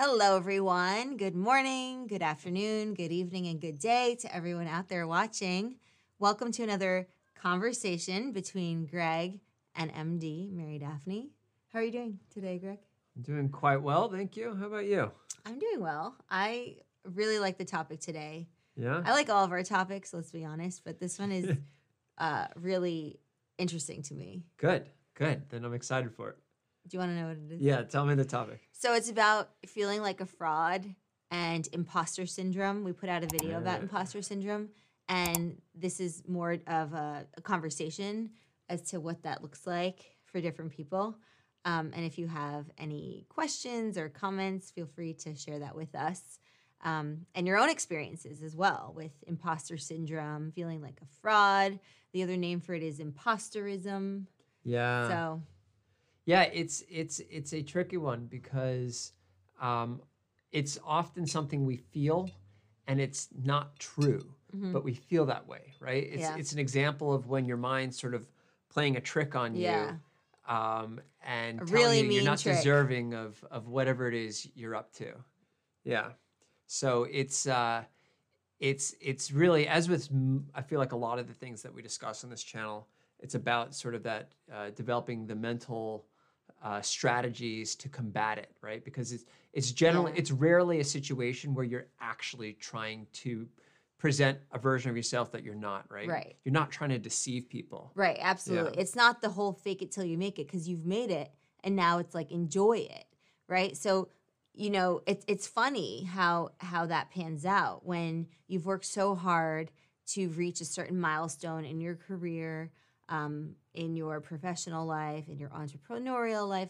Hello, everyone. Good morning, good afternoon, good evening, and good day to everyone out there watching. Welcome to another conversation between Greg and MD, Mary Daphne. How are you doing today, Greg? I'm doing quite well, thank you. How about you? I'm doing well. I really like the topic today. Yeah. I like all of our topics, let's be honest, but this one is uh, really interesting to me. Good. Good. Then I'm excited for it. Do you want to know what it is? Yeah. Tell me the topic. So it's about feeling like a fraud and imposter syndrome. We put out a video about imposter syndrome, and this is more of a, a conversation as to what that looks like for different people. Um, and if you have any questions or comments, feel free to share that with us. Um, and your own experiences as well with imposter syndrome, feeling like a fraud. The other name for it is imposterism. Yeah. so, Yeah, it's it's it's a tricky one because um, it's often something we feel, and it's not true, mhm. but we feel that way, right? It's Yeah. it's an example of when your mind's sort of playing a trick on Yeah. you, um, and really you you're not trick. deserving of of whatever it is you're up to. Yeah. So it's uh, it's it's really as with I feel like a lot of the things that we discuss on this channel, it's about sort of that uh, developing the mental uh, strategies to combat it, right? Because it's it's generally Yeah. it's rarely a situation where you're actually trying to present a version of yourself that you're not, right? Right. You're not trying to deceive people. Right, absolutely. It's not the whole fake it till you make it because you've made it and now it's like enjoy it, right? So, you know, it's it's funny how how that pans out when you've worked so hard to reach a certain milestone in your career, um, in your professional life, in your entrepreneurial life,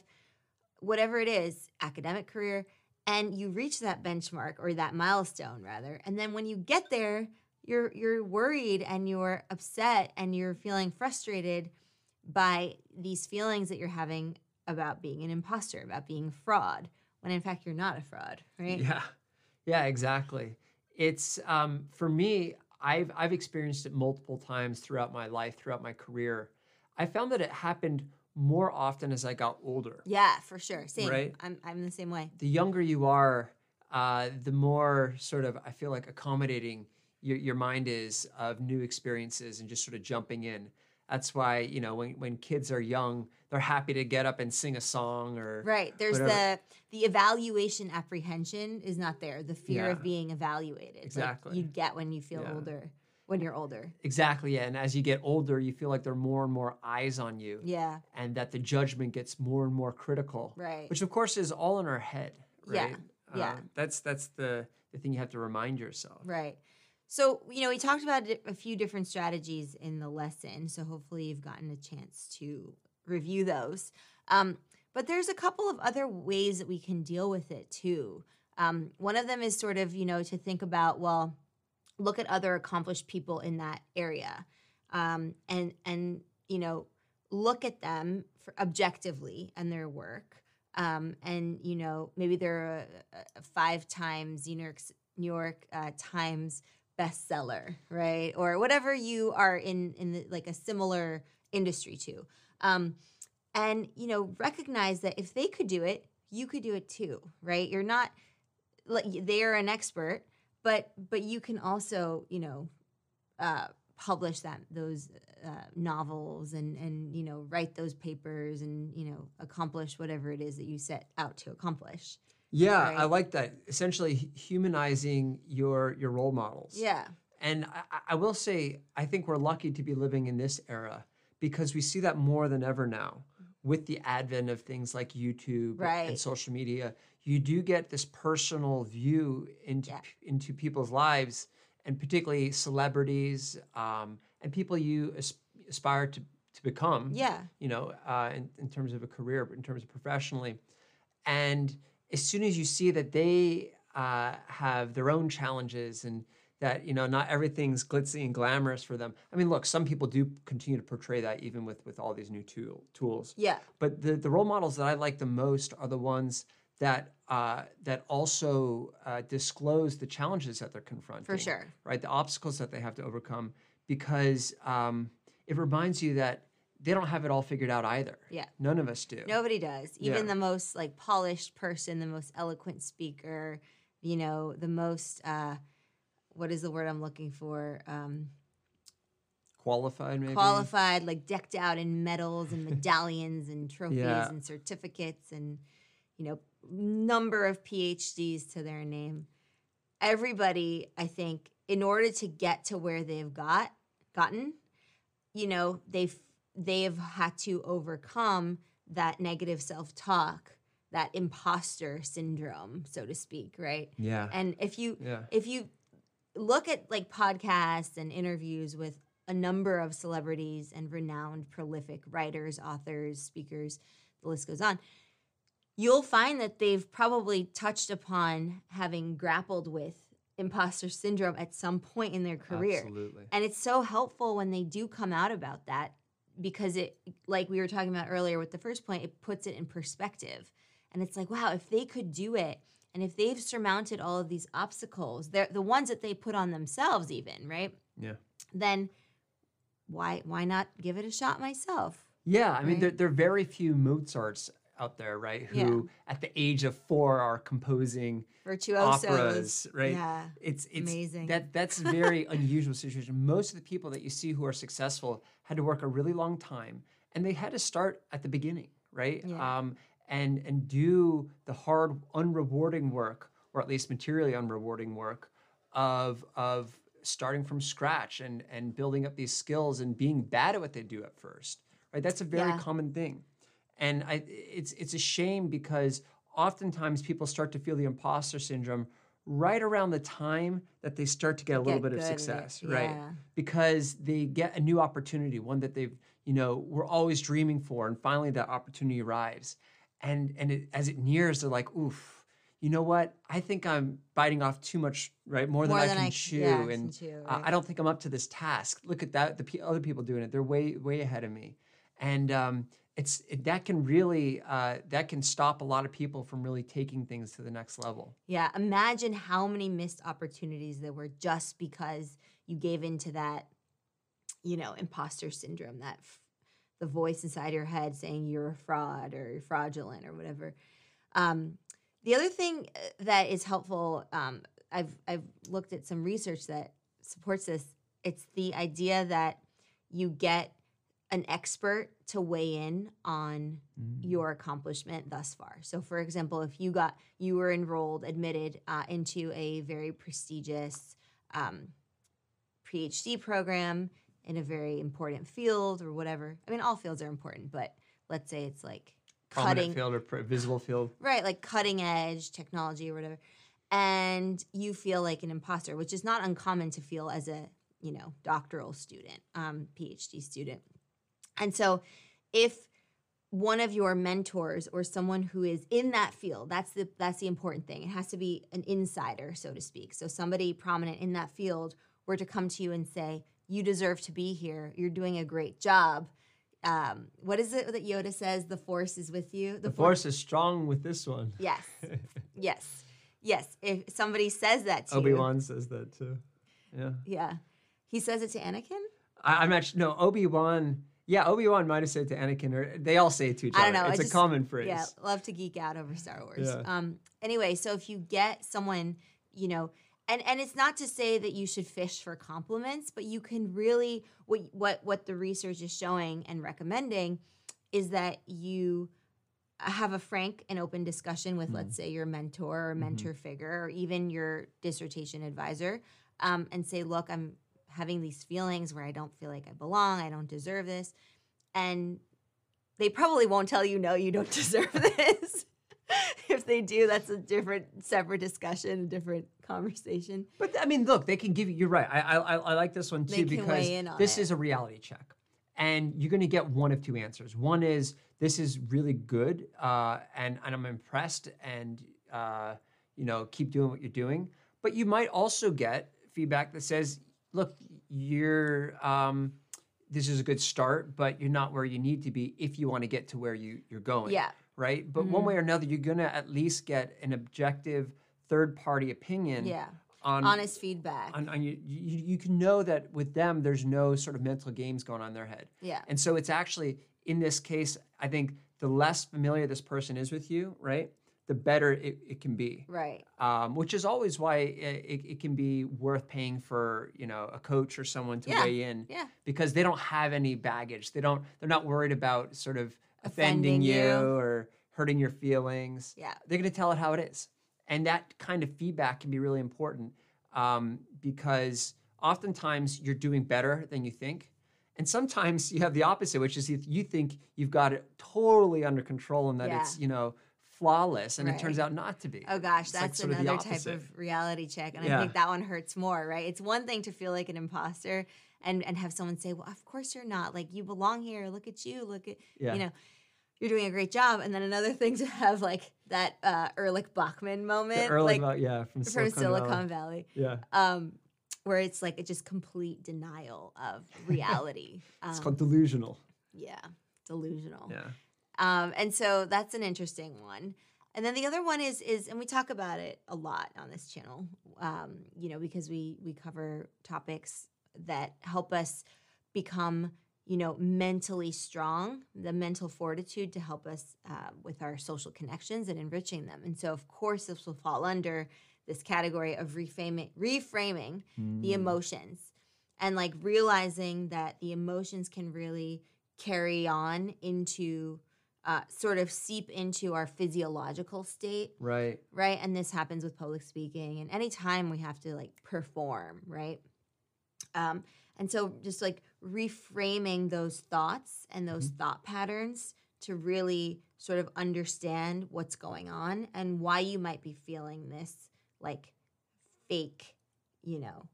whatever it is, academic career, and you reach that benchmark or that milestone rather. And then when you get there, you're you're worried and you're upset and you're feeling frustrated by these feelings that you're having about being an imposter, about being fraud, when in fact you're not a fraud, right? Yeah, yeah, exactly. It's um, for me. I've I've experienced it multiple times throughout my life, throughout my career. I found that it happened more often as I got older. Yeah, for sure. Same. Right. I'm I'm the same way. The younger you are, uh, the more sort of I feel like accommodating your your mind is of new experiences and just sort of jumping in. That's why you know when when kids are young, they're happy to get up and sing a song or Right. There's whatever. the the evaluation apprehension is not there. The fear of being evaluated. like Exactly. you get when you feel Yeah. older. When you're older. exactly yeah. And as you get older, you feel like there are more and more eyes on you. Yeah. and that the judgment gets more and more critical Right. which of course is all in our head Yeah, right yeah. Uh, that's that's the the thing you have to remind yourself Right. So, you know, we talked about a few different strategies in the lesson. So, hopefully, you've gotten a chance to review those. Um, but there's a couple of other ways that we can deal with it too. Um, one of them is sort of, you know, to think about, well, look at other accomplished people in that area um, and, and, you know, look at them objectively and their work. Um, and, you know, maybe they're a, a five times New York, New York uh, Times bestseller, right? Or whatever you are in in the, like a similar industry to. Um, and you know, recognize that if they could do it, you could do it too, right? You're not like they are an expert, but but you can also, you know, uh, publish that those uh, novels and and you know write those papers and you know accomplish whatever it is that you set out to accomplish. yeah i like that essentially humanizing your your role models Yeah. and I, I- I will say i think we're lucky to be living in this era because we see that more than ever now with the advent of things like youtube Right. and social media you do get this personal view into Yeah. into people's lives and particularly celebrities um, and people you as- aspire to, to become Yeah. you know uh, in, in terms of a career but in terms of professionally and as soon as you see that they uh, have their own challenges and that you know not everything's glitzy and glamorous for them i mean look some people do continue to portray that even with with all these new tool, tools Yeah. but the, the role models that I like the most are the ones that uh, that also uh, disclose the challenges that they're confronting. For sure. right? The obstacles that they have to overcome, because um, it reminds you that they don't have it all figured out either. Yeah. None of us do. Nobody does. Even Yeah. the most like polished person, the most eloquent speaker, you know, the most uh what is the word I'm looking for? Um Qualified, maybe. qualified, like decked out in medals and medallions and trophies Yeah. and certificates and you know, number of PhDs to their name. Everybody, I think, in order to get to where they've got gotten, you know, they've they've had to overcome that negative self-talk, that imposter syndrome, so to speak, right? Yeah. And if you yeah. if you look at like podcasts and interviews with a number of celebrities and renowned prolific writers authors speakers the list goes on you'll find that they've probably touched upon having grappled with imposter syndrome at some point in their career Absolutely. and it's so helpful when they do come out about that because it like we were talking about earlier with the first point it puts it in perspective and it's like wow if they could do it and if they've surmounted all of these obstacles they're the ones that they put on themselves even right Yeah. then why why not give it a shot myself Yeah, I mean, Right? there, there are very few Mozarts out there, right? Who, at the age of four, are composing virtuosos operas, right? yeah It's it's Amazing. That that's a very unusual situation. Most of the people that you see who are successful had to work a really long time, and they had to start at the beginning, right? Yeah. Um, and and do the hard, unrewarding work, or at least materially unrewarding work, of of starting from scratch and and building up these skills and being bad at what they do at first, right? That's a very Yeah. common thing, and I it's it's a shame because oftentimes people start to feel the imposter syndrome right around the time that they start to get a little Get bit of good at it, success, right? Because they get a new opportunity, one that they've, you know, were always dreaming for, and finally that opportunity arrives. And and it, as it nears, they're like, oof, you know what? I think I'm biting off too much, right? More than More I can I- chew, yeah, can and chew, uh, right. I don't think I'm up to this task. Look at that, the pe- other people doing it. They're way way ahead of me, and um, it's it, that can really uh, that can stop a lot of people from really taking things to the next level. Yeah, imagine how many missed opportunities there were just because you gave into that, you know, imposter syndrome, that f- the voice inside your head saying you're a fraud or you're fraudulent or whatever. Um, the other thing uh, that is helpful, um, I've I've looked at some research that supports this. It's the idea that you get an expert to weigh in on your accomplishment thus far. So, for example, if you got you were enrolled, admitted uh, into a very prestigious um, PhD program in a very important field or whatever. I mean, all fields are important, but let's say it's like Prominent cutting field or pr- visible field. right like cutting edge technology or whatever and you feel like an imposter which is not uncommon to feel as a you know doctoral student um, phd student and so if one of your mentors or someone who is in that field that's the that's the important thing it has to be an insider so to speak so somebody prominent in that field were to come to you and say you deserve to be here you're doing a great job um, what is it that yoda says the force is with you The for- force is strong with this one. Yes. yes. Yes. If somebody says that to you. Obi you. Says that too. Yeah. Yeah. He says it to Anakin? I, I'm actually no Obi Wan. Yeah, Obi Wan might have said it to Anakin, or they all say it to each I other. don't know. It's a just- common phrase. Yeah. Love to geek out over Star Wars. Yeah. Um, anyway, so if you get someone, you know, and, and it's not to say that you should fish for compliments, but you can really what what what the research is showing and recommending is that you have a frank and open discussion with, let's say, your mentor or mentor figure, or even your dissertation advisor, um, and say, "Look, I'm having these feelings where I don't feel like I belong. I don't deserve this," and they probably won't tell you, "No, you don't deserve this." if they do, that's a different, separate discussion, a different conversation. But I mean, look, they can give you. You're right. I I, I like this one too because this it. is a reality check, and you're going to get one of two answers. One is this is really good, uh, and and I'm impressed, and uh, you know, keep doing what you're doing. But you might also get feedback that says, look, you're. Um, this is a good start, but you're not where you need to be if you want to get to where you, you're going Yeah. right? But one way or another, you're gonna at least get an objective third party opinion Yeah. on honest feedback. on, on you, you you can know that with them there's no sort of mental games going on in their head yeah. and so it's actually in this case i think the less familiar this person is with you right the better it, it can be Right. um, which is always why it, it, it can be worth paying for you know a coach or someone to Yeah. weigh in Yeah. because they don't have any baggage they don't they're not worried about sort of offending, Offending you, you. or hurting your feelings Yeah. they're going to tell it how it is and that kind of feedback can be really important um, because oftentimes you're doing better than you think and sometimes you have the opposite which is you, you think you've got it totally under control and that Yeah. it's you know flawless and it turns out not to be Oh gosh, It's like that's of another type of reality check, and I think that one hurts more, right? It's one thing to feel like an imposter and and have someone say, "Well, of course you're not. Like you belong here. Look at you. Look at Yeah. you know." You're doing a great job, and then another thing to have like that uh, Erlich Bachman The moment, like yeah from from Silicon, Silicon Valley. Valley, yeah um, where it's like it's just complete denial of reality. it's Um, called delusional yeah, delusional. yeah Um, and so that's an interesting one. And then the other one is is, and we talk about it a lot on this channel, um, you know, because we we cover topics that help us become, you know, mentally strong, the mental fortitude to help us uh, with our social connections and enriching them. And so, of course, this will fall under this category of reframing, reframing the Mm. emotions and like realizing that the emotions can really carry on into uh, sort of seep into our physiological state. Right. Right? And this happens with public speaking and anytime we have to like perform right? Um, and so just like reframing those thoughts and those thought patterns to really sort of understand what's going on and why you might be feeling this like fake you know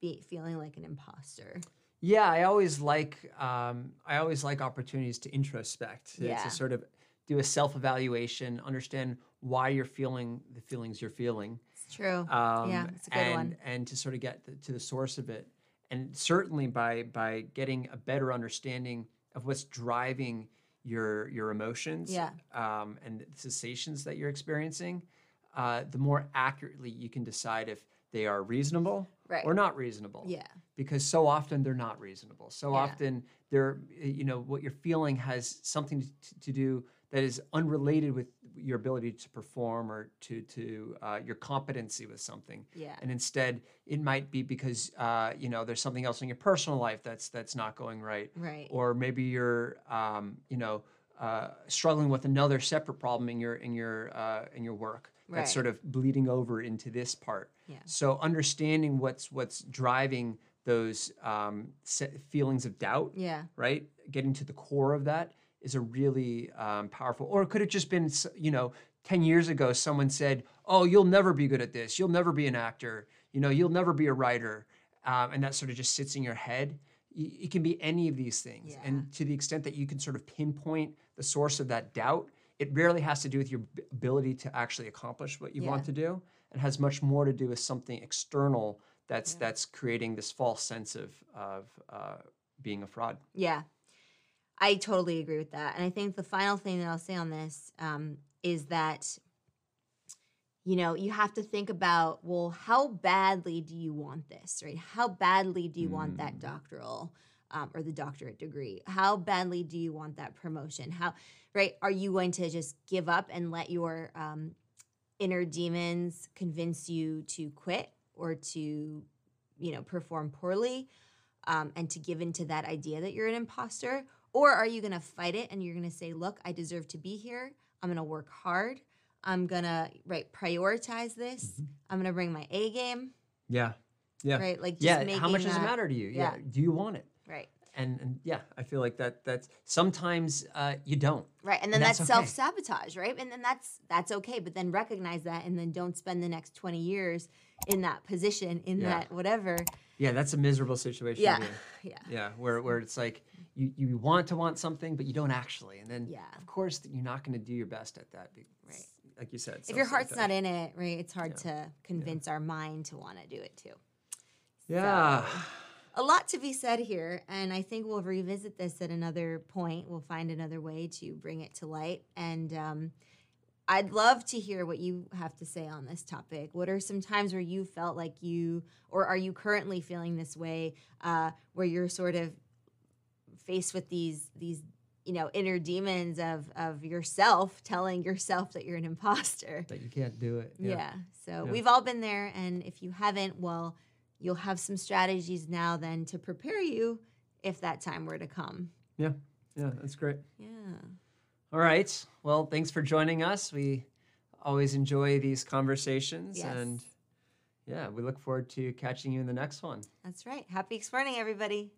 be feeling like an imposter Yeah, I always like um, I always like opportunities to introspect, to, Yeah. to sort of do a self evaluation, understand why you're feeling the feelings you're feeling. it's true Um, Yeah, it's a good and, one. And to sort of get the, to the source of it, and certainly by by getting a better understanding of what's driving your your emotions, Yeah. um, and the sensations that you're experiencing, uh, the more accurately you can decide if they are reasonable Right. or not reasonable yeah because so often they're not reasonable. So Yeah. often they're, you know, what you're feeling has something to, to do that is unrelated with your ability to perform or to to uh, your competency with something. yeah And instead, it might be because uh, you know there's something else in your personal life that's that's not going right, right or maybe you're, um, you know. Uh, struggling with another separate problem in your in your uh, in your work Right. that's sort of bleeding over into this part. Yeah. So understanding what's what's driving those um, feelings of doubt, yeah right? Getting to the core of that is a really um, powerful. Or it could have just been, you know, ten years ago, someone said, "Oh, you'll never be good at this. You'll never be an actor. You know, you'll never be a writer," um, and that sort of just sits in your head. It can be any of these things, Yeah. and to the extent that you can sort of pinpoint the source of that doubt, it rarely has to do with your ability to actually accomplish what you want to do. It has much more to do with something external that's that's creating this false sense of of uh, being a fraud. Yeah, I totally agree with that. And I think the final thing that I'll say on this um, is that, you know, you have to think about, well, how badly do you want this, right? How badly do you want that doctoral um, or the doctorate degree? How badly do you want that promotion? How, right? Are you going to just give up and let your um, inner demons convince you to quit or to, you know, perform poorly? um, and to give into that idea that you're an imposter? Or are you going to fight it and you're going to say, look, I deserve to be here. I'm going to work hard. I'm going to right prioritize this. I'm going to bring my A game, Yeah, yeah, right? Like just yeah. How much does it matter to you? Yeah. yeah. Do you want it? Right. And and yeah, I feel like that. That's sometimes uh, you don't. Right. And then And that's, that's okay. self-sabotage, right? And then that's that's okay, but then recognize that and then don't spend the next 20 years in that position, in Yeah. that whatever. Yeah, that's a miserable situation. Yeah. to be in. Yeah. Yeah, where, where it's like you, you want to want something, but you don't actually. And then, Yeah. of course, you're not going to do your best at that. Right. Like you said. If your heart's not in it, right, it's hard to convince our mind to want to do it too. Yeah. A lot to be said here, and I think we'll revisit this at another point. We'll find another way to bring it to light. And um, I'd love to hear what you have to say on this topic. What are some times where you felt like you, or are you currently feeling this way, uh, where you're sort of faced with these these you know inner demons of of yourself telling yourself that you're an imposter That you can't do it. yeah, so Yeah. we've all been there and if you haven't well you'll have some strategies now then to prepare you if that time were to come Yeah. Yeah. That's great. yeah All right. Well, thanks for joining us. We always enjoy these conversations. Yes. And yeah, we look forward to catching you in the next one. that's right happy Explearning everybody